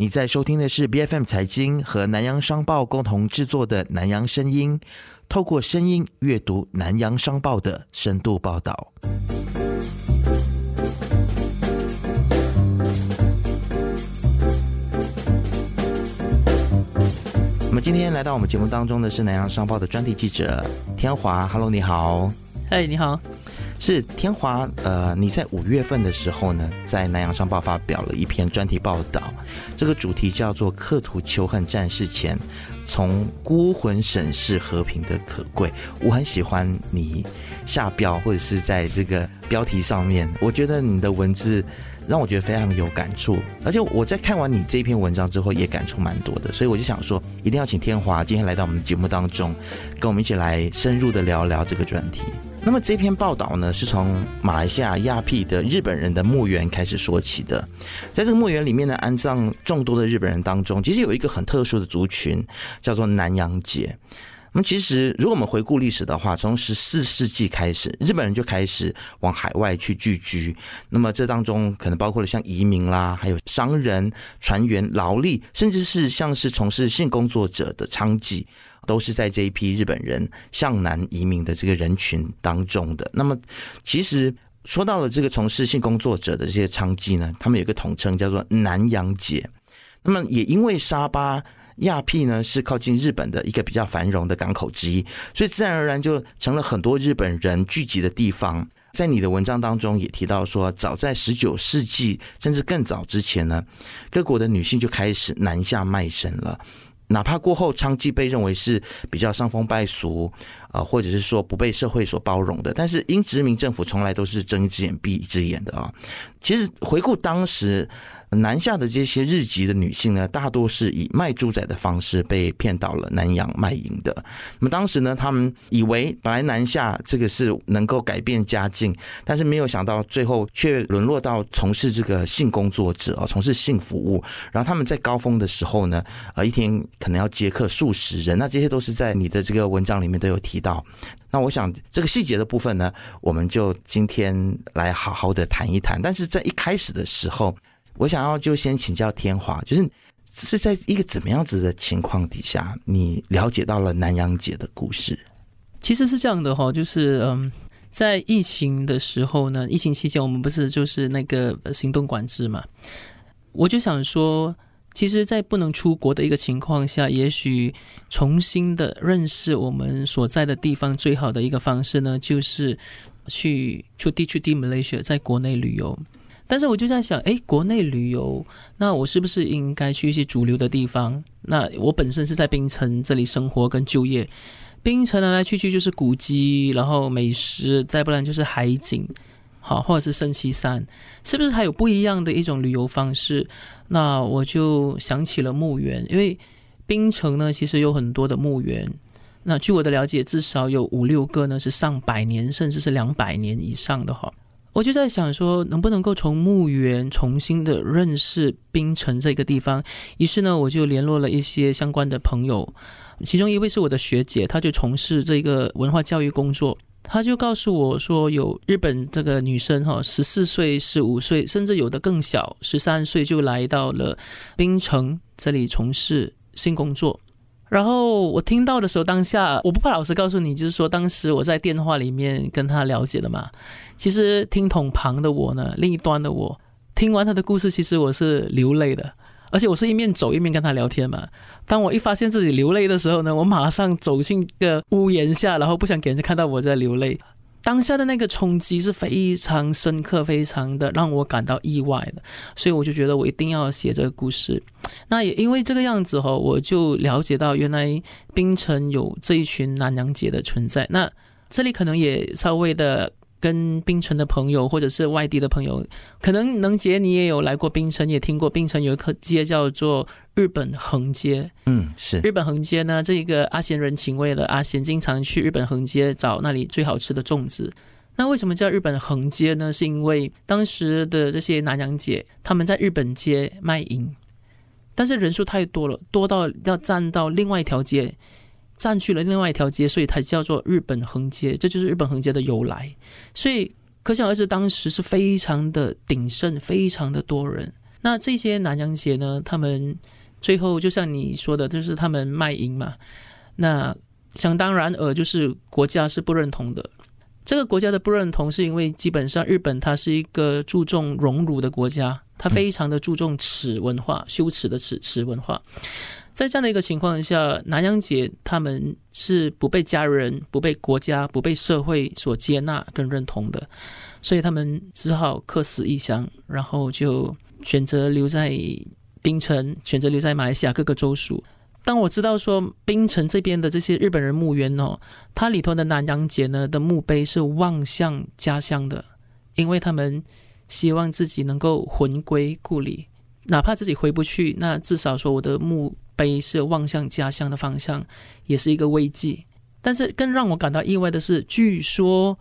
你在收听的是 B F M 财经和南洋商报共同制作的《南洋声音》，透过声音阅读南洋商报的深度报道。我们今天来到我们节目当中的是南洋商报的专题记者天华，Hello，你好。嗨，你好。是天华，呃，你在五月份的时候呢，在南洋商报发表了一篇专题报道，这个主题叫做“刻图仇恨战事前，从孤魂审视和平的可贵”。我很喜欢你下标或者是在这个标题上面，我觉得你的文字让我觉得非常有感触，而且我在看完你这篇文章之后也感触蛮多的，所以我就想说，一定要请天华今天来到我们的节目当中，跟我们一起来深入的聊聊这个专题。那么这篇报道呢，是从马来西亚亚庇的日本人的墓园开始说起的。在这个墓园里面呢，安葬众多的日本人当中，其实有一个很特殊的族群，叫做南洋节。那么其实，如果我们回顾历史的话，从十四世纪开始，日本人就开始往海外去聚居。那么这当中可能包括了像移民啦，还有商人、船员、劳力，甚至是像是从事性工作者的娼妓。都是在这一批日本人向南移民的这个人群当中的。那么，其实说到了这个从事性工作者的这些娼妓呢，他们有一个统称叫做南洋姐。那么，也因为沙巴亚庇呢是靠近日本的一个比较繁荣的港口之一，所以自然而然就成了很多日本人聚集的地方。在你的文章当中也提到说，早在十九世纪甚至更早之前呢，各国的女性就开始南下卖身了。哪怕过后娼妓被认为是比较伤风败俗，啊，或者是说不被社会所包容的，但是因殖民政府从来都是睁一只眼闭一只眼的啊。其实回顾当时。南下的这些日籍的女性呢，大多是以卖猪仔的方式被骗到了南洋卖淫的。那么当时呢，他们以为本来南下这个是能够改变家境，但是没有想到最后却沦落到从事这个性工作者啊，从事性服务。然后他们在高峰的时候呢，呃，一天可能要接客数十人。那这些都是在你的这个文章里面都有提到。那我想这个细节的部分呢，我们就今天来好好的谈一谈。但是在一开始的时候。我想要就先请教天华，就是是在一个怎么样子的情况底下，你了解到了南洋姐的故事？其实是这样的哈，就是嗯，在疫情的时候呢，疫情期间我们不是就是那个行动管制嘛，我就想说，其实，在不能出国的一个情况下，也许重新的认识我们所在的地方最好的一个方式呢，就是去出地去地 Malaysia，在国内旅游。但是我就在想，哎，国内旅游，那我是不是应该去一些主流的地方？那我本身是在槟城这里生活跟就业，槟城来来去去就是古迹，然后美食，再不然就是海景，好，或者是升旗山，是不是还有不一样的一种旅游方式？那我就想起了墓园，因为槟城呢，其实有很多的墓园，那据我的了解，至少有五六个呢是上百年，甚至是两百年以上的哈。我就在想说，能不能够从墓园重新的认识槟城这个地方？于是呢，我就联络了一些相关的朋友，其中一位是我的学姐，她就从事这个文化教育工作。他就告诉我说，有日本这个女生哈，十四岁、十五岁，甚至有的更小，十三岁就来到了槟城这里从事性工作。然后我听到的时候，当下我不怕老师告诉你，就是说当时我在电话里面跟他了解的嘛。其实听筒旁的我呢，另一端的我，听完他的故事，其实我是流泪的，而且我是一面走一面跟他聊天嘛。当我一发现自己流泪的时候呢，我马上走进个屋檐下，然后不想给人家看到我在流泪。当下的那个冲击是非常深刻，非常的让我感到意外的，所以我就觉得我一定要写这个故事。那也因为这个样子哈，我就了解到原来冰城有这一群南洋姐的存在。那这里可能也稍微的。跟槟城的朋友，或者是外地的朋友，可能能杰你也有来过槟城，也听过槟城有一条街叫做日本横街。嗯，是日本横街呢，这一个阿贤人情味了阿贤经常去日本横街找那里最好吃的粽子。那为什么叫日本横街呢？是因为当时的这些南洋姐他们在日本街卖淫，但是人数太多了，多到要站到另外一条街。占据了另外一条街，所以它叫做日本横街，这就是日本横街的由来。所以可想而知，当时是非常的鼎盛，非常的多人。那这些南洋节呢，他们最后就像你说的，就是他们卖淫嘛。那想当然尔，就是国家是不认同的。这个国家的不认同，是因为基本上日本它是一个注重荣辱的国家，它非常的注重耻文化，羞耻的耻耻文化。在这样的一个情况下，南洋姐他们是不被家人、不被国家、不被社会所接纳跟认同的，所以他们只好客死异乡，然后就选择留在槟城，选择留在马来西亚各个州属。当我知道说槟城这边的这些日本人墓园哦，它里头的南洋姐呢的墓碑是望向家乡的，因为他们希望自己能够魂归故里，哪怕自己回不去，那至少说我的墓碑是望向家乡的方向，也是一个慰藉。但是更让我感到意外的是，据说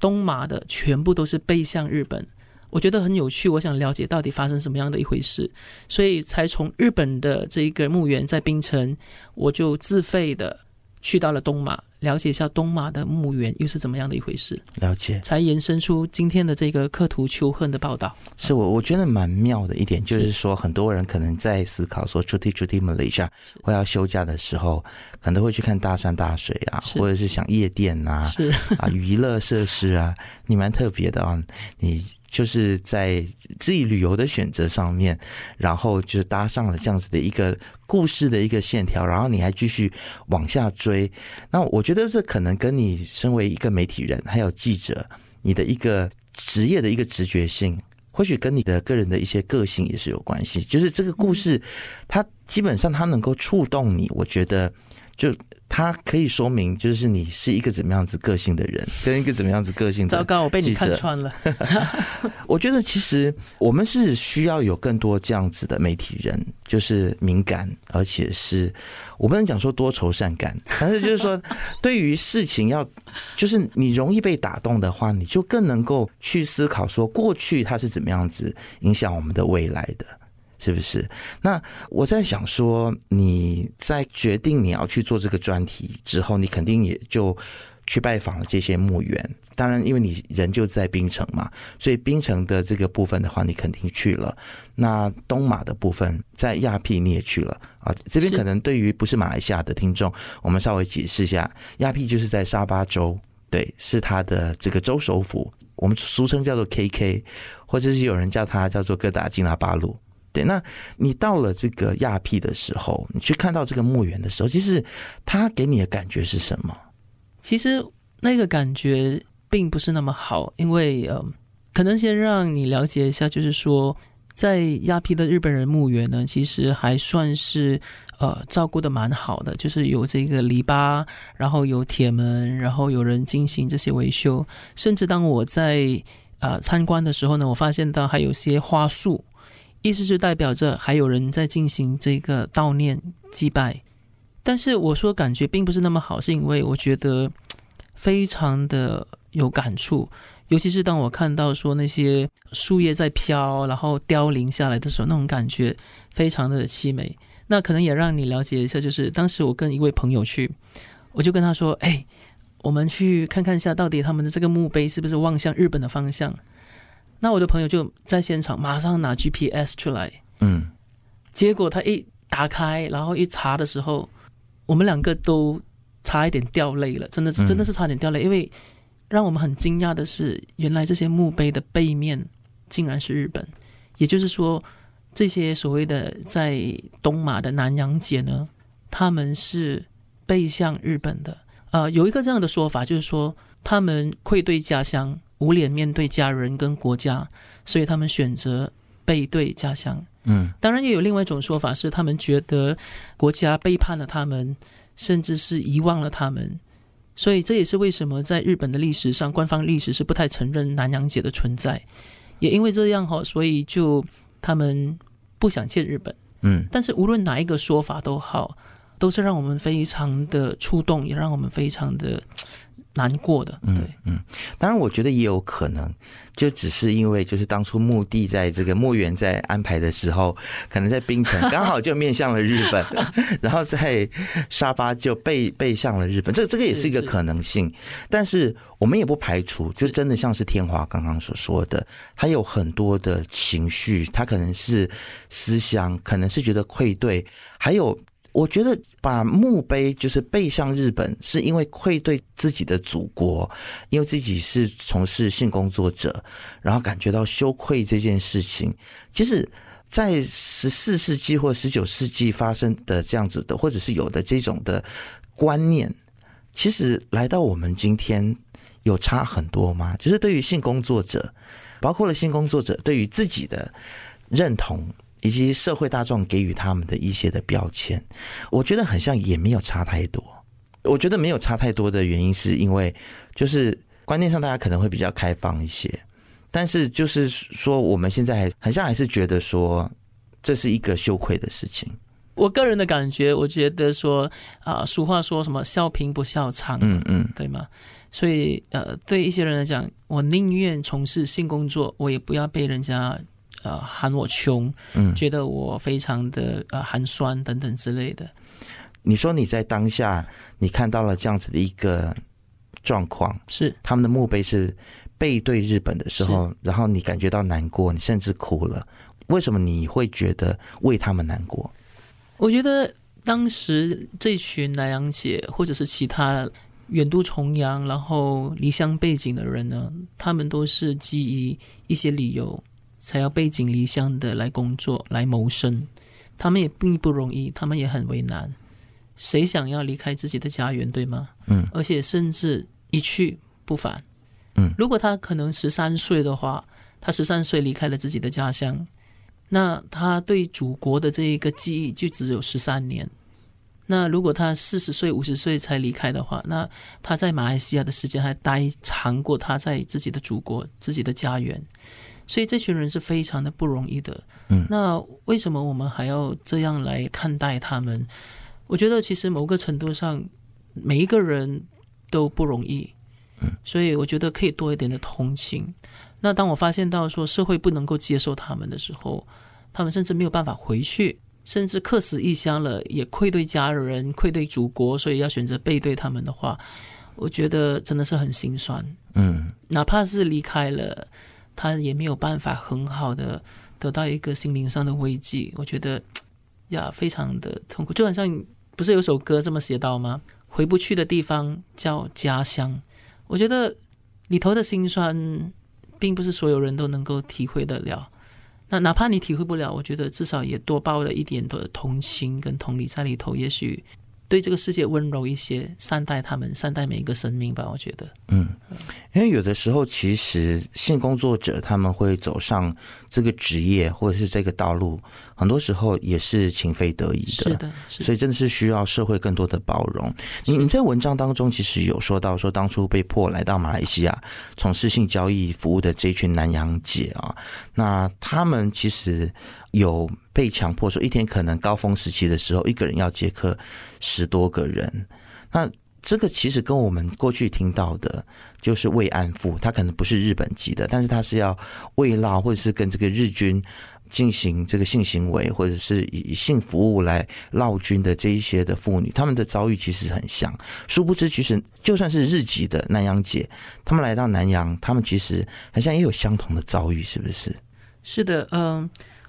东马的全部都是背向日本。我觉得很有趣，我想了解到底发生什么样的一回事，所以才从日本的这一个墓园在冰城，我就自费的去到了东马，了解一下东马的墓园又是怎么样的一回事。了解，才延伸出今天的这个刻图秋恨的报道。是我我觉得蛮妙的一点，就是说很多人可能在思考说出 t 出 t Malaysia 会要休假的时候，可能会去看大山大水啊，或者是想夜店啊，是啊娱乐设施啊，你蛮特别的啊，你。就是在自己旅游的选择上面，然后就搭上了这样子的一个故事的一个线条，然后你还继续往下追。那我觉得这可能跟你身为一个媒体人，还有记者，你的一个职业的一个直觉性，或许跟你的个人的一些个性也是有关系。就是这个故事，它基本上它能够触动你，我觉得就。它可以说明，就是你是一个怎么样子个性的人，跟一个怎么样子个性的。糟糕，我被你看穿了。我觉得其实我们是需要有更多这样子的媒体人，就是敏感，而且是我不能讲说多愁善感，但是就是说，对于事情要，就是你容易被打动的话，你就更能够去思考说过去它是怎么样子影响我们的未来的。是不是？那我在想说，你在决定你要去做这个专题之后，你肯定也就去拜访了这些墓园。当然，因为你人就在槟城嘛，所以槟城的这个部分的话，你肯定去了。那东马的部分，在亚庇你也去了啊。这边可能对于不是马来西亚的听众，我们稍微解释一下，亚庇就是在沙巴州，对，是它的这个州首府，我们俗称叫做 KK，或者是有人叫它叫做哥打金拉巴路。对，那你到了这个亚庇的时候，你去看到这个墓园的时候，其实他给你的感觉是什么？其实那个感觉并不是那么好，因为呃，可能先让你了解一下，就是说，在亚庇的日本人墓园呢，其实还算是呃照顾的蛮好的，就是有这个篱笆，然后有铁门，然后有人进行这些维修，甚至当我在呃参观的时候呢，我发现到还有些花束。意思是代表着还有人在进行这个悼念祭拜，但是我说感觉并不是那么好，是因为我觉得非常的有感触，尤其是当我看到说那些树叶在飘，然后凋零下来的时候，那种感觉非常的凄美。那可能也让你了解一下，就是当时我跟一位朋友去，我就跟他说：“哎，我们去看看一下，到底他们的这个墓碑是不是望向日本的方向。”那我的朋友就在现场，马上拿 GPS 出来，嗯，结果他一打开，然后一查的时候，我们两个都差一点掉泪了，真的是真的是差点掉泪，因为让我们很惊讶的是，原来这些墓碑的背面竟然是日本，也就是说，这些所谓的在东马的南洋姐呢，他们是背向日本的，呃，有一个这样的说法，就是说他们愧对家乡。无脸面对家人跟国家，所以他们选择背对家乡。嗯，当然也有另外一种说法，是他们觉得国家背叛了他们，甚至是遗忘了他们。所以这也是为什么在日本的历史上，官方历史是不太承认南洋姐的存在。也因为这样哈，所以就他们不想见日本。嗯，但是无论哪一个说法都好，都是让我们非常的触动，也让我们非常的。难过的。对，嗯，当然，我觉得也有可能，就只是因为就是当初墓地在这个墓园在安排的时候，可能在冰城刚好就面向了日本，然后在沙巴就背背向了日本，这这个也是一个可能性。但是我们也不排除，就真的像是天华刚刚所说的，他有很多的情绪，他可能是思乡，可能是觉得愧对，还有。我觉得把墓碑就是背向日本，是因为愧对自己的祖国，因为自己是从事性工作者，然后感觉到羞愧这件事情。其实，在十四世纪或十九世纪发生的这样子的，或者是有的这种的观念，其实来到我们今天有差很多吗？就是对于性工作者，包括了性工作者对于自己的认同。以及社会大众给予他们的一些的标签，我觉得很像也没有差太多。我觉得没有差太多的原因，是因为就是观念上大家可能会比较开放一些，但是就是说我们现在还很像还是觉得说这是一个羞愧的事情。我个人的感觉，我觉得说啊，俗话说什么笑贫不笑娼，嗯嗯，对吗？所以呃，对一些人来讲，我宁愿从事性工作，我也不要被人家。呃，喊我穷，嗯，觉得我非常的呃寒酸等等之类的。你说你在当下，你看到了这样子的一个状况，是他们的墓碑是背对日本的时候，然后你感觉到难过，你甚至哭了。为什么你会觉得为他们难过？我觉得当时这群南洋姐或者是其他远渡重洋然后离乡背景的人呢，他们都是基于一些理由。才要背井离乡的来工作来谋生，他们也并不容易，他们也很为难。谁想要离开自己的家园，对吗？嗯。而且甚至一去不返。嗯。如果他可能十三岁的话，他十三岁离开了自己的家乡，那他对祖国的这一个记忆就只有十三年。那如果他四十岁、五十岁才离开的话，那他在马来西亚的时间还待长过他在自己的祖国、自己的家园。所以这群人是非常的不容易的。嗯，那为什么我们还要这样来看待他们？我觉得其实某个程度上，每一个人都不容易。嗯，所以我觉得可以多一点的同情。那当我发现到说社会不能够接受他们的时候，他们甚至没有办法回去，甚至客死异乡了，也愧对家人、愧对祖国，所以要选择背对他们的话，我觉得真的是很心酸。嗯，哪怕是离开了。他也没有办法很好的得到一个心灵上的慰藉，我觉得呀，非常的痛苦。就好像不是有首歌这么写到吗？回不去的地方叫家乡。我觉得里头的心酸，并不是所有人都能够体会得了。那哪怕你体会不了，我觉得至少也多抱了一点的同情跟同理在里头，也许。对这个世界温柔一些，善待他们，善待每一个生命吧。我觉得，嗯，因为有的时候，其实性工作者他们会走上这个职业或者是这个道路，很多时候也是情非得已的。是的，所以真的是需要社会更多的包容。你你在文章当中其实有说到，说当初被迫来到马来西亚从事性交易服务的这群南洋姐啊，那他们其实。有被强迫说一天可能高峰时期的时候，一个人要接客十多个人。那这个其实跟我们过去听到的，就是慰安妇，他可能不是日本籍的，但是他是要慰劳或者是跟这个日军进行这个性行为，或者是以性服务来闹军的这一些的妇女，他们的遭遇其实很像。殊不知，其实就算是日籍的南洋姐，他们来到南洋，他们其实好像也有相同的遭遇，是不是？是的，嗯。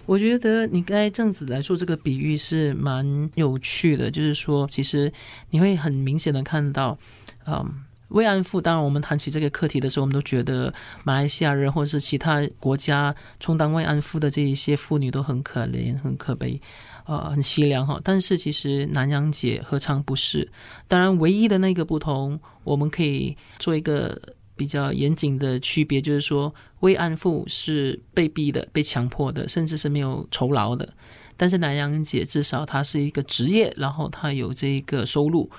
我觉得你该这样子来做这个比喻是蛮有趣的，就是说，其实你会很明显的看到，嗯，慰安妇。当然，我们谈起这个课题的时候，我们都觉得马来西亚人或者是其他国家充当慰安妇的这一些妇女都很可怜、很可悲，呃，很凄凉哈。但是其实南洋姐何尝不是？当然，唯一的那个不同，我们可以做一个。比较严谨的区别就是说，慰安妇是被逼的、被强迫的，甚至是没有酬劳的。但是南洋姐至少她是一个职业，然后她有这一个收入。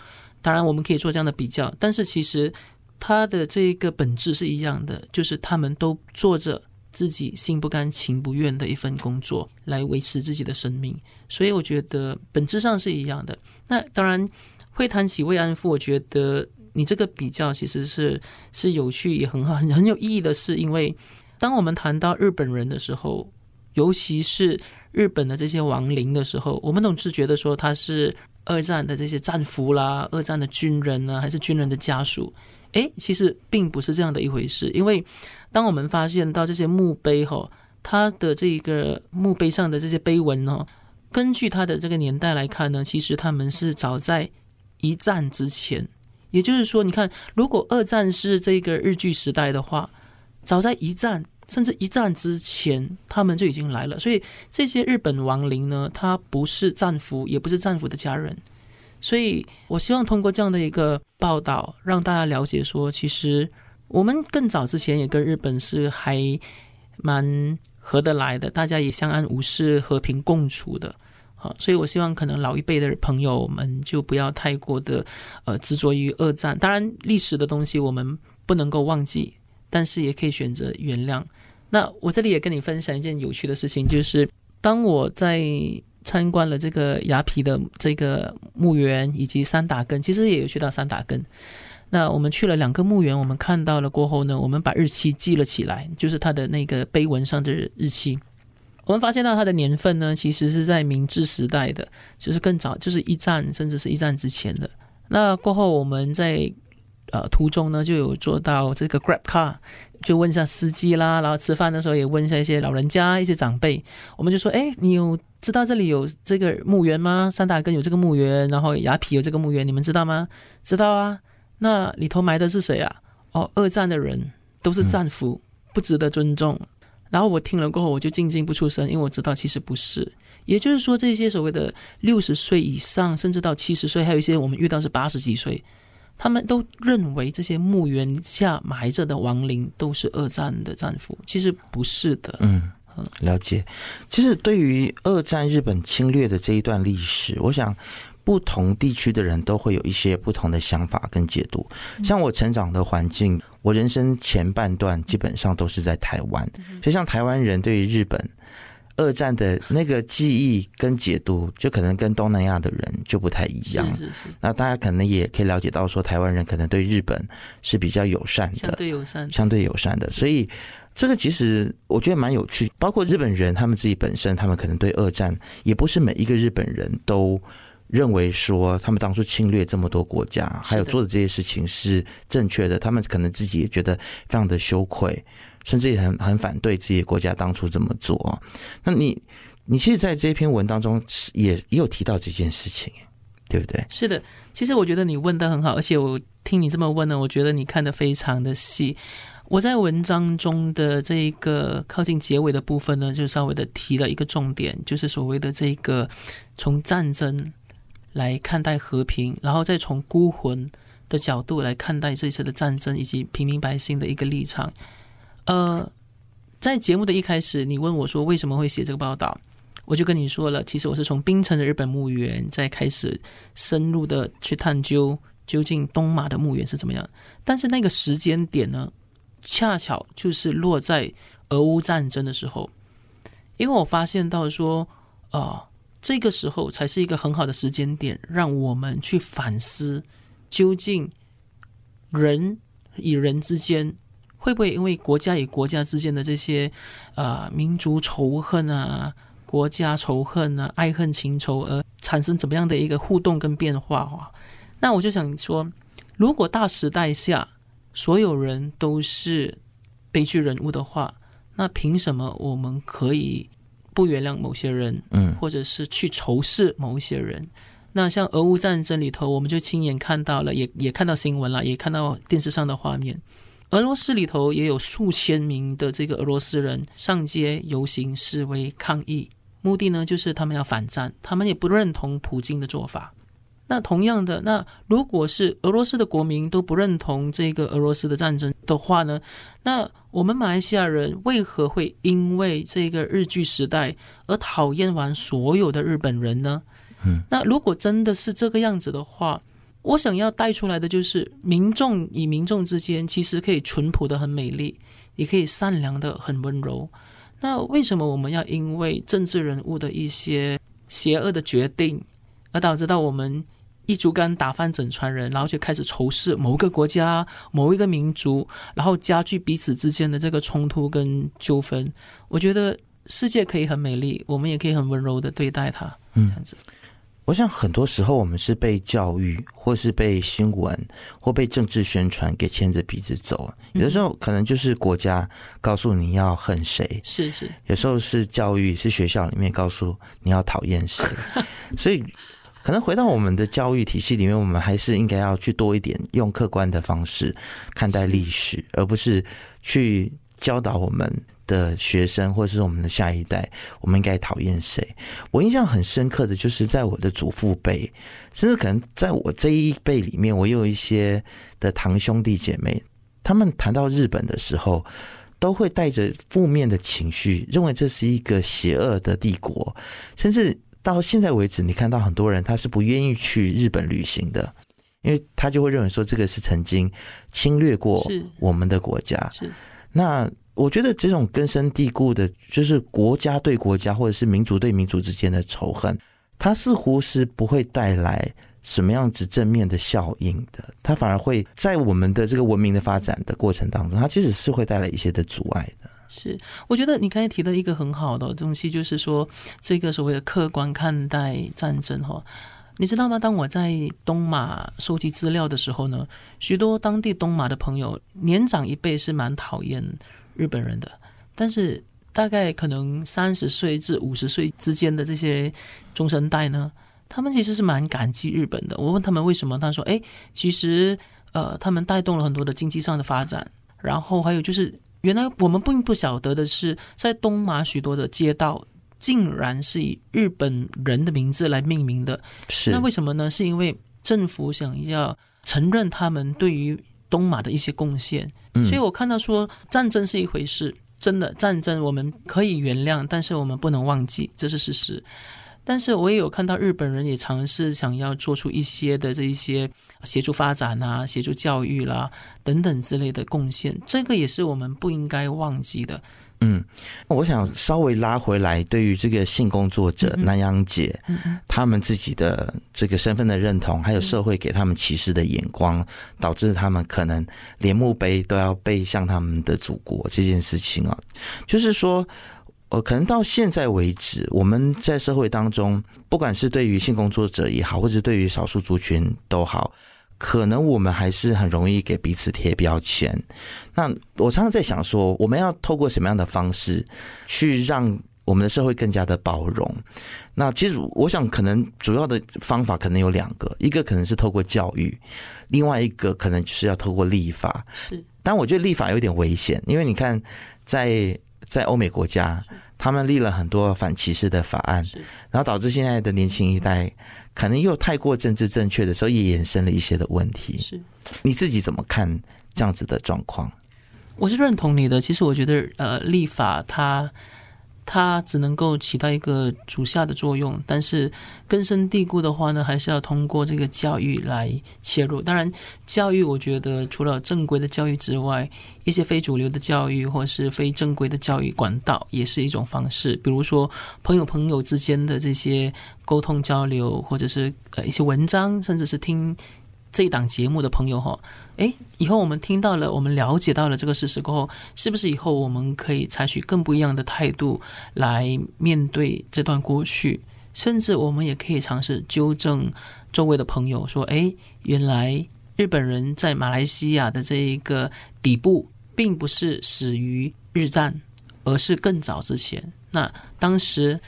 当然，我们可以做这样的比较，但是其实她的这个本质是一样的，就是他们都做着自己心不甘情不愿的一份工作来维持自己的生命。所以我觉得本质上是一样的。那当然会谈起慰安妇，我觉得。你这个比较其实是是有趣也很好很很有意义的是，因为当我们谈到日本人的时候，尤其是日本的这些亡灵的时候，我们总是觉得说他是二战的这些战俘啦，二战的军人呢，还是军人的家属？诶，其实并不是这样的一回事，因为当我们发现到这些墓碑哈，它的这个墓碑上的这些碑文哦。根据它的这个年代来看呢，其实他们是早在一战之前，也就是说，你看，如果二战是这个日据时代的话，早在一战甚至一战之前，他们就已经来了。所以这些日本亡灵呢，他不是战俘，也不是战俘的家人。所以我希望通过这样的一个报道，让大家了解说，其实我们更早之前也跟日本是还蛮。合得来的，大家也相安无事、和平共处的，好，所以我希望可能老一辈的朋友们就不要太过的呃执着于二战。当然，历史的东西我们不能够忘记，但是也可以选择原谅。那我这里也跟你分享一件有趣的事情，就是当我在参观了这个雅皮的这个墓园以及三打根，其实也有去到三打根。那我们去了两个墓园，我们看到了过后呢，我们把日期记了起来，就是它的那个碑文上的日期。我们发现到它的年份呢，其实是在明治时代的，就是更早，就是一战甚至是一战之前的。那过后我们在呃途中呢，就有做到这个 Grab Car，就问一下司机啦，然后吃饭的时候也问一下一些老人家、一些长辈，我们就说：哎，你有知道这里有这个墓园吗？三大根有这个墓园，然后雅痞有这个墓园，你们知道吗？知道啊。那里头埋的是谁啊？哦，二战的人都是战俘，不值得尊重。然后我听了过后，我就静静不出声，因为我知道其实不是。也就是说，这些所谓的六十岁以上，甚至到七十岁，还有一些我们遇到是八十几岁，他们都认为这些墓园下埋着的亡灵都是二战的战俘，其实不是的。嗯，了解。其实对于二战日本侵略的这一段历史，我想。不同地区的人都会有一些不同的想法跟解读。像我成长的环境，我人生前半段基本上都是在台湾，所以像台湾人对于日本二战的那个记忆跟解读，就可能跟东南亚的人就不太一样。是是是。那大家可能也可以了解到，说台湾人可能对日本是比较友善的，相对友善，相对友善的。所以这个其实我觉得蛮有趣。包括日本人他们自己本身，他们可能对二战也不是每一个日本人都。认为说他们当初侵略这么多国家，还有做的这些事情是正确的，他们可能自己也觉得非常的羞愧，甚至也很很反对自己的国家当初这么做。那你你其实在这篇文当中也也有提到这件事情，对不对？是的，其实我觉得你问的很好，而且我听你这么问呢，我觉得你看的非常的细。我在文章中的这一个靠近结尾的部分呢，就稍微的提了一个重点，就是所谓的这个从战争。来看待和平，然后再从孤魂的角度来看待这次的战争以及平民百姓的一个立场。呃，在节目的一开始，你问我说为什么会写这个报道，我就跟你说了，其实我是从冰城的日本墓园在开始深入的去探究究竟东马的墓园是怎么样。但是那个时间点呢，恰巧就是落在俄乌战争的时候，因为我发现到说，啊。这个时候才是一个很好的时间点，让我们去反思，究竟人与人之间会不会因为国家与国家之间的这些呃民族仇恨啊、国家仇恨啊、爱恨情仇而产生怎么样的一个互动跟变化啊？那我就想说，如果大时代下所有人都是悲剧人物的话，那凭什么我们可以？不原谅某些人，嗯，或者是去仇视某一些人。那像俄乌战争里头，我们就亲眼看到了，也也看到新闻了，也看到电视上的画面。俄罗斯里头也有数千名的这个俄罗斯人上街游行示威抗议，目的呢就是他们要反战，他们也不认同普京的做法。那同样的，那如果是俄罗斯的国民都不认同这个俄罗斯的战争的话呢？那我们马来西亚人为何会因为这个日据时代而讨厌完所有的日本人呢？嗯，那如果真的是这个样子的话，我想要带出来的就是，民众与民众之间其实可以淳朴的很美丽，也可以善良的很温柔。那为什么我们要因为政治人物的一些邪恶的决定，而导致到我们？一竹竿打翻整船人，然后就开始仇视某个国家、某一个民族，然后加剧彼此之间的这个冲突跟纠纷。我觉得世界可以很美丽，我们也可以很温柔的对待它，这样子。我想很多时候我们是被教育，或是被新闻，或被政治宣传给牵着鼻子走。有的时候可能就是国家告诉你要恨谁，是是；有时候是教育，是学校里面告诉你要讨厌谁。所以，可能回到我们的教育体系里面，我们还是应该要去多一点用客观的方式看待历史，而不是去教导我们。的学生或者是我们的下一代，我们应该讨厌谁？我印象很深刻的就是在我的祖父辈，甚至可能在我这一辈里面，我有一些的堂兄弟姐妹，他们谈到日本的时候，都会带着负面的情绪，认为这是一个邪恶的帝国。甚至到现在为止，你看到很多人他是不愿意去日本旅行的，因为他就会认为说这个是曾经侵略过我们的国家。是那。我觉得这种根深蒂固的，就是国家对国家或者是民族对民族之间的仇恨，它似乎是不会带来什么样子正面的效应的。它反而会在我们的这个文明的发展的过程当中，它其实是会带来一些的阻碍的。是，我觉得你刚才提的一个很好的东西，就是说这个所谓的客观看待战争哈，你知道吗？当我在东马收集资料的时候呢，许多当地东马的朋友，年长一辈是蛮讨厌。日本人的，但是大概可能三十岁至五十岁之间的这些中生代呢，他们其实是蛮感激日本的。我问他们为什么，他说：“哎，其实呃，他们带动了很多的经济上的发展，然后还有就是，原来我们并不晓得的是，在东马许多的街道竟然是以日本人的名字来命名的。是那为什么呢？是因为政府想要承认他们对于。”东马的一些贡献，所以我看到说战争是一回事，真的战争我们可以原谅，但是我们不能忘记，这是事实。但是我也有看到日本人也尝试想要做出一些的这一些协助发展啊、协助教育啦等等之类的贡献，这个也是我们不应该忘记的。嗯，我想稍微拉回来，对于这个性工作者南洋姐，他们自己的这个身份的认同，还有社会给他们歧视的眼光，导致他们可能连墓碑都要背向他们的祖国这件事情啊，就是说，呃，可能到现在为止，我们在社会当中，不管是对于性工作者也好，或者对于少数族群都好。可能我们还是很容易给彼此贴标签。那我常常在想说，我们要透过什么样的方式去让我们的社会更加的包容？那其实我想，可能主要的方法可能有两个，一个可能是透过教育，另外一个可能就是要透过立法。是，但我觉得立法有点危险，因为你看，在在欧美国家，他们立了很多反歧视的法案，然后导致现在的年轻一代。可能又太过政治正确的时候，也衍生了一些的问题。是，你自己怎么看这样子的状况？我是认同你的。其实我觉得，呃，立法它。它只能够起到一个主下的作用，但是根深蒂固的话呢，还是要通过这个教育来切入。当然，教育我觉得除了正规的教育之外，一些非主流的教育或是非正规的教育管道也是一种方式。比如说，朋友朋友之间的这些沟通交流，或者是呃一些文章，甚至是听。这一档节目的朋友哈，诶，以后我们听到了，我们了解到了这个事实过后，是不是以后我们可以采取更不一样的态度来面对这段过去？甚至我们也可以尝试纠正周围的朋友说：“诶，原来日本人在马来西亚的这一个底部，并不是始于日战，而是更早之前。那当时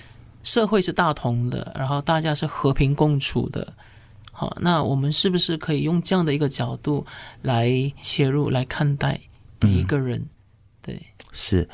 社会是大同的，然后大家是和平共处的。”好，那我们是不是可以用这样的一个角度来切入来看待每一个人？对，是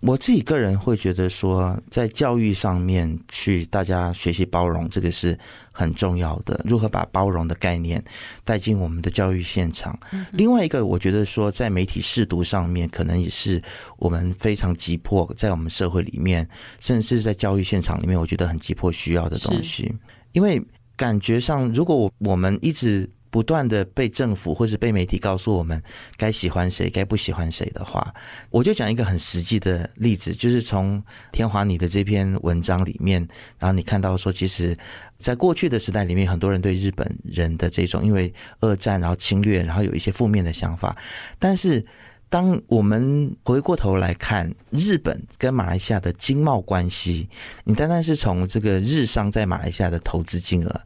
我自己个人会觉得说，在教育上面去大家学习包容，这个是很重要的。如何把包容的概念带进我们的教育现场？另外一个，我觉得说，在媒体试读上面，可能也是我们非常急迫，在我们社会里面，甚至是在教育现场里面，我觉得很急迫需要的东西，因为。感觉上，如果我我们一直不断的被政府或是被媒体告诉我们该喜欢谁，该不喜欢谁的话，我就讲一个很实际的例子，就是从天华你的这篇文章里面，然后你看到说，其实，在过去的时代里面，很多人对日本人的这种因为二战然后侵略，然后有一些负面的想法，但是。当我们回过头来看日本跟马来西亚的经贸关系，你单单是从这个日商在马来西亚的投资金额，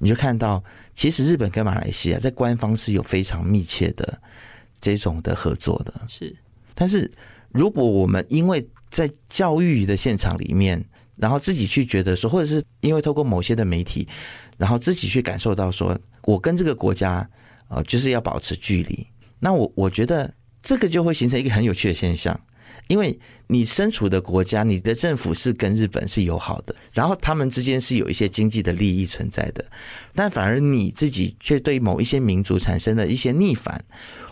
你就看到，其实日本跟马来西亚在官方是有非常密切的这种的合作的。是，但是如果我们因为在教育的现场里面，然后自己去觉得说，或者是因为透过某些的媒体，然后自己去感受到说，我跟这个国家呃就是要保持距离，那我我觉得。这个就会形成一个很有趣的现象，因为你身处的国家，你的政府是跟日本是友好的，然后他们之间是有一些经济的利益存在的，但反而你自己却对某一些民族产生了一些逆反，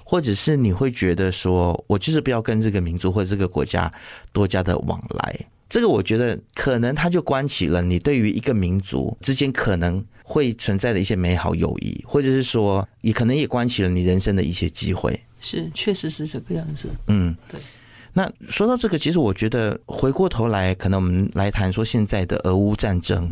或者是你会觉得说，我就是不要跟这个民族或者这个国家多加的往来。这个我觉得可能它就关起了你对于一个民族之间可能会存在的一些美好友谊，或者是说，也可能也关起了你人生的一些机会。是，确实是这个样子。嗯，对。那说到这个，其实我觉得回过头来，可能我们来谈说现在的俄乌战争，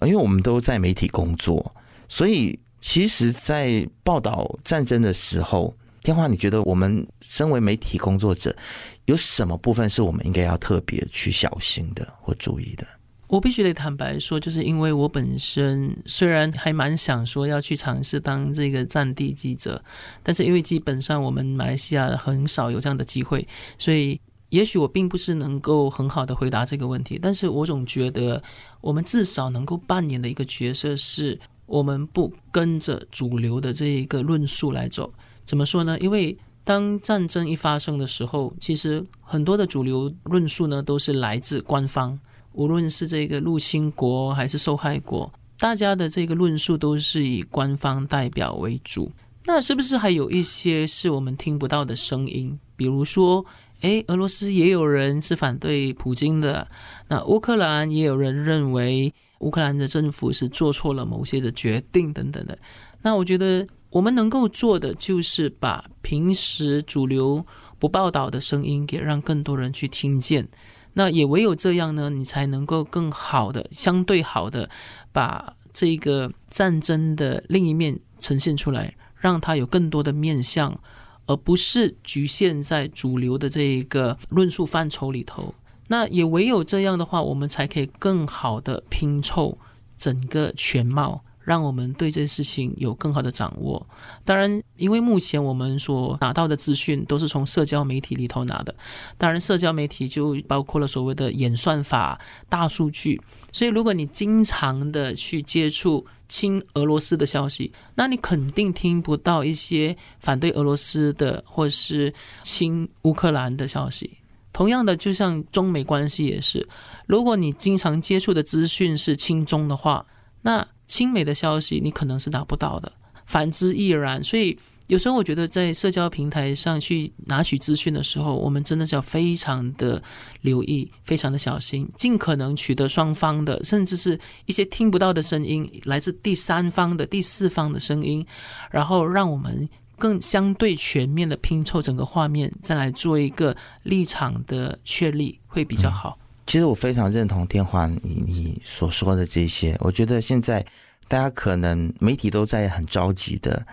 因为我们都在媒体工作，所以其实，在报道战争的时候，天华，你觉得我们身为媒体工作者，有什么部分是我们应该要特别去小心的或注意的？我必须得坦白说，就是因为我本身虽然还蛮想说要去尝试当这个战地记者，但是因为基本上我们马来西亚很少有这样的机会，所以也许我并不是能够很好的回答这个问题。但是我总觉得，我们至少能够扮演的一个角色是，我们不跟着主流的这一个论述来走。怎么说呢？因为当战争一发生的时候，其实很多的主流论述呢，都是来自官方。无论是这个入侵国还是受害国，大家的这个论述都是以官方代表为主。那是不是还有一些是我们听不到的声音？比如说，诶，俄罗斯也有人是反对普京的。那乌克兰也有人认为乌克兰的政府是做错了某些的决定等等的。那我觉得我们能够做的就是把平时主流不报道的声音给让更多人去听见。那也唯有这样呢，你才能够更好的、相对好的把这个战争的另一面呈现出来，让它有更多的面向，而不是局限在主流的这一个论述范畴里头。那也唯有这样的话，我们才可以更好的拼凑整个全貌。让我们对这些事情有更好的掌握。当然，因为目前我们所拿到的资讯都是从社交媒体里头拿的。当然，社交媒体就包括了所谓的演算法、大数据。所以，如果你经常的去接触亲俄罗斯的消息，那你肯定听不到一些反对俄罗斯的或是亲乌克兰的消息。同样的，就像中美关系也是，如果你经常接触的资讯是亲中的话，那亲美的消息你可能是拿不到的，反之亦然。所以有时候我觉得在社交平台上去拿取资讯的时候，我们真的是要非常的留意，非常的小心，尽可能取得双方的，甚至是一些听不到的声音，来自第三方的、第四方的声音，然后让我们更相对全面的拼凑整个画面，再来做一个立场的确立，会比较好。其实我非常认同天华你你所说的这些。我觉得现在大家可能媒体都在很着急的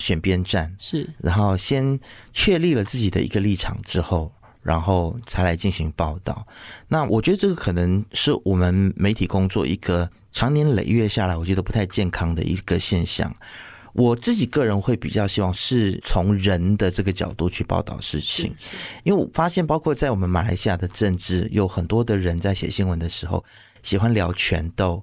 选边站，是，然后先确立了自己的一个立场之后，然后才来进行报道。那我觉得这个可能是我们媒体工作一个长年累月下来，我觉得不太健康的一个现象。我自己个人会比较希望是从人的这个角度去报道事情，因为我发现，包括在我们马来西亚的政治，有很多的人在写新闻的时候，喜欢聊权斗。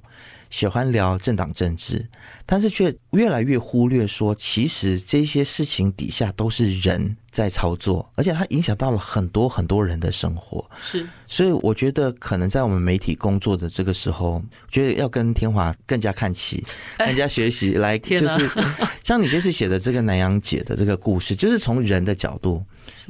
喜欢聊政党政治，但是却越来越忽略说，其实这些事情底下都是人在操作，而且它影响到了很多很多人的生活。是，所以我觉得可能在我们媒体工作的这个时候，觉得要跟天华更加看齐，更加 学习来，就是像你这次写的这个南洋姐的这个故事，就是从人的角度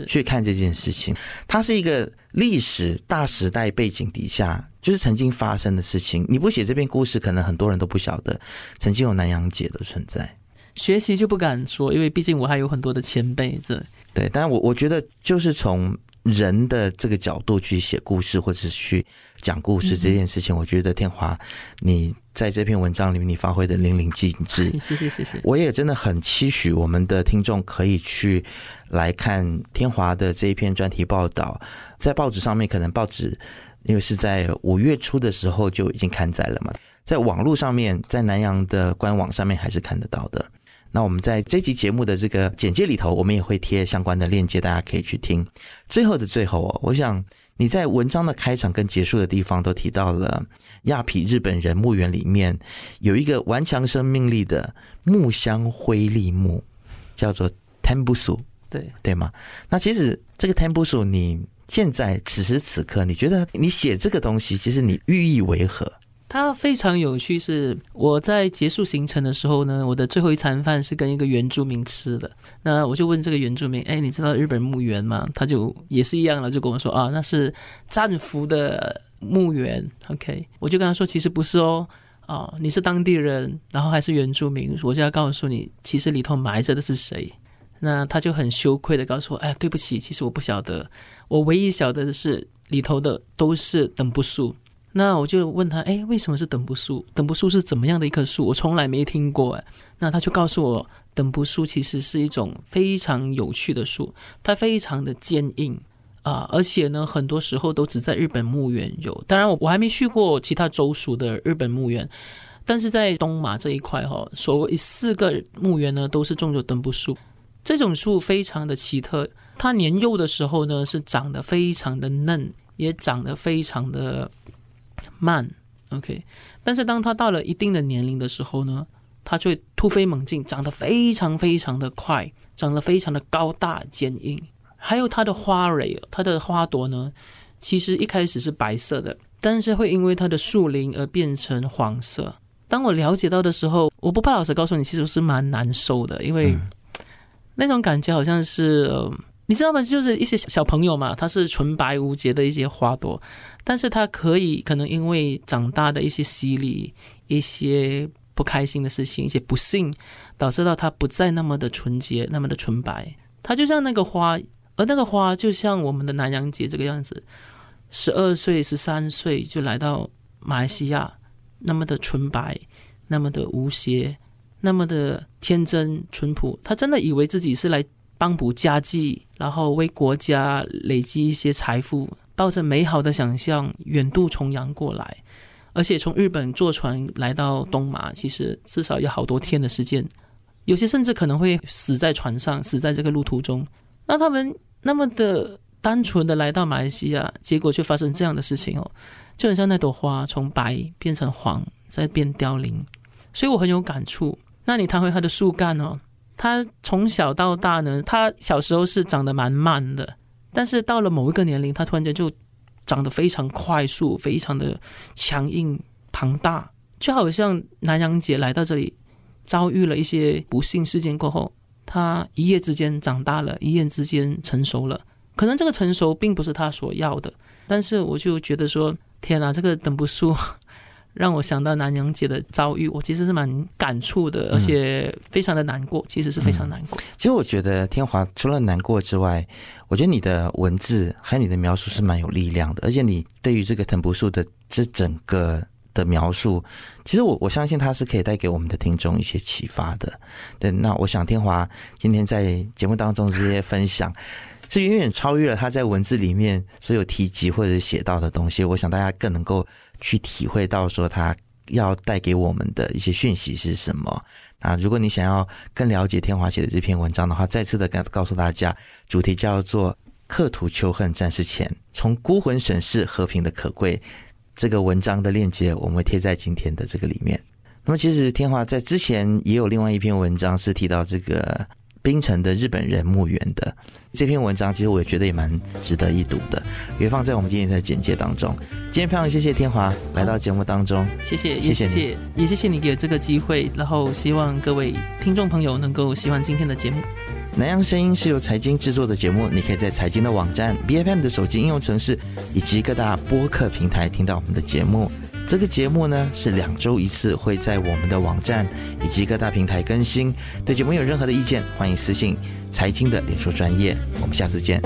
去看这件事情，它是一个历史大时代背景底下。就是曾经发生的事情，你不写这篇故事，可能很多人都不晓得曾经有南洋姐的存在。学习就不敢说，因为毕竟我还有很多的前辈这。对，但我我觉得就是从人的这个角度去写故事，或者是去讲故事这件事情，我觉得天华你在这篇文章里面你发挥的淋漓尽致。谢谢谢谢。我也真的很期许我们的听众可以去来看天华的这一篇专题报道，在报纸上面，可能报纸因为是在五月初的时候就已经刊载了嘛。在网络上面，在南洋的官网上面还是看得到的。那我们在这集节目的这个简介里头，我们也会贴相关的链接，大家可以去听。最后的最后哦，我想你在文章的开场跟结束的地方都提到了亚皮日本人墓园里面有一个顽强生命力的木香灰立木，叫做 Tembusu，对对吗？那其实这个 Tembusu，你现在此时此刻，你觉得你写这个东西，其实你寓意为何？它非常有趣，是我在结束行程的时候呢，我的最后一餐饭是跟一个原住民吃的。那我就问这个原住民，哎，你知道日本墓园吗？他就也是一样了，就跟我说啊，那是战俘的墓园。OK，我就跟他说，其实不是哦，啊，你是当地人，然后还是原住民，我就要告诉你，其实里头埋着的是谁。那他就很羞愧的告诉我，哎，对不起，其实我不晓得，我唯一晓得的是里头的都是等不数。那我就问他，哎，为什么是等不树？等不树是怎么样的一棵树？我从来没听过。哎，那他就告诉我，等不树其实是一种非常有趣的树，它非常的坚硬啊，而且呢，很多时候都只在日本墓园有。当然，我我还没去过其他州属的日本墓园，但是在东马这一块哈，所谓四个墓园呢，都是种着等不树。这种树非常的奇特，它年幼的时候呢，是长得非常的嫩，也长得非常的。慢，OK，但是当他到了一定的年龄的时候呢，他就会突飞猛进，长得非常非常的快，长得非常的高大坚硬。还有它的花蕊，它的花朵呢，其实一开始是白色的，但是会因为它的树龄而变成黄色。当我了解到的时候，我不怕老实告诉你，其实是蛮难受的，因为那种感觉好像是。你知道吗？就是一些小朋友嘛，他是纯白无洁的一些花朵，但是他可以可能因为长大的一些洗礼、一些不开心的事情、一些不幸，导致到他不再那么的纯洁、那么的纯白。他就像那个花，而那个花就像我们的南洋姐这个样子，十二岁、十三岁就来到马来西亚，那么的纯白，那么的无邪，那么的天真淳朴。他真的以为自己是来。帮补家计，然后为国家累积一些财富，抱着美好的想象远渡重洋过来，而且从日本坐船来到东马，其实至少要好多天的时间，有些甚至可能会死在船上，死在这个路途中。那他们那么的单纯的来到马来西亚，结果却发生这样的事情哦，就很像那朵花从白变成黄，再变凋零，所以我很有感触。那你谈回它的树干哦。他从小到大呢，他小时候是长得蛮慢的，但是到了某一个年龄，他突然间就长得非常快速，非常的强硬庞大，就好像南阳姐来到这里，遭遇了一些不幸事件过后，他一夜之间长大了，一夜之间成熟了。可能这个成熟并不是他所要的，但是我就觉得说，天哪，这个等不住。让我想到南洋姐的遭遇，我其实是蛮感触的，而且非常的难过，其实是非常难过。其实我觉得天华除了难过之外，我觉得你的文字还有你的描述是蛮有力量的，而且你对于这个藤不树的这整个的描述，其实我我相信它是可以带给我们的听众一些启发的。对，那我想天华今天在节目当中这些分享，是远远超越了他在文字里面所有提及或者写到的东西。我想大家更能够。去体会到说他要带给我们的一些讯息是什么啊？如果你想要更了解天华写的这篇文章的话，再次的告告诉大家，主题叫做《刻图秋恨战事前》，从孤魂审视和平的可贵。这个文章的链接我们会贴在今天的这个里面。那么，其实天华在之前也有另外一篇文章是提到这个。冰城的日本人墓园的这篇文章，其实我也觉得也蛮值得一读的，也放在我们今天的简介当中。今天非常谢谢天华来到节目当中，谢谢，谢谢，也谢谢你给这个机会，然后希望各位听众朋友能够喜欢今天的节目。南洋声音是由财经制作的节目，你可以在财经的网站、B F M 的手机应用程式以及各大播客平台听到我们的节目。这个节目呢是两周一次，会在我们的网站以及各大平台更新。对节目有任何的意见，欢迎私信财经的脸书专业。我们下次见。